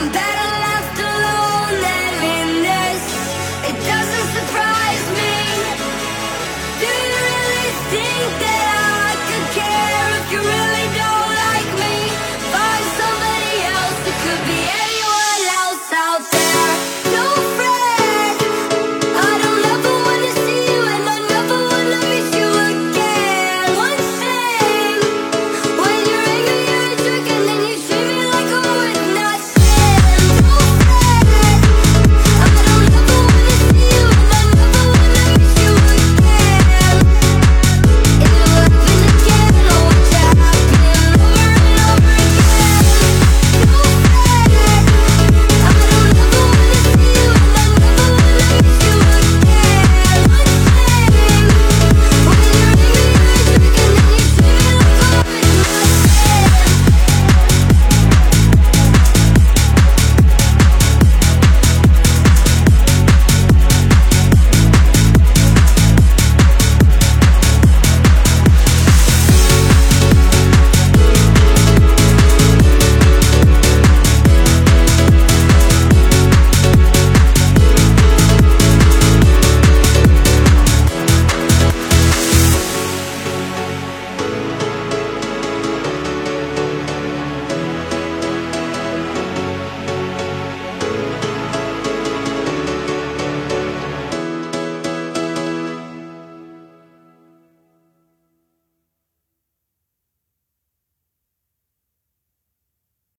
I'm back.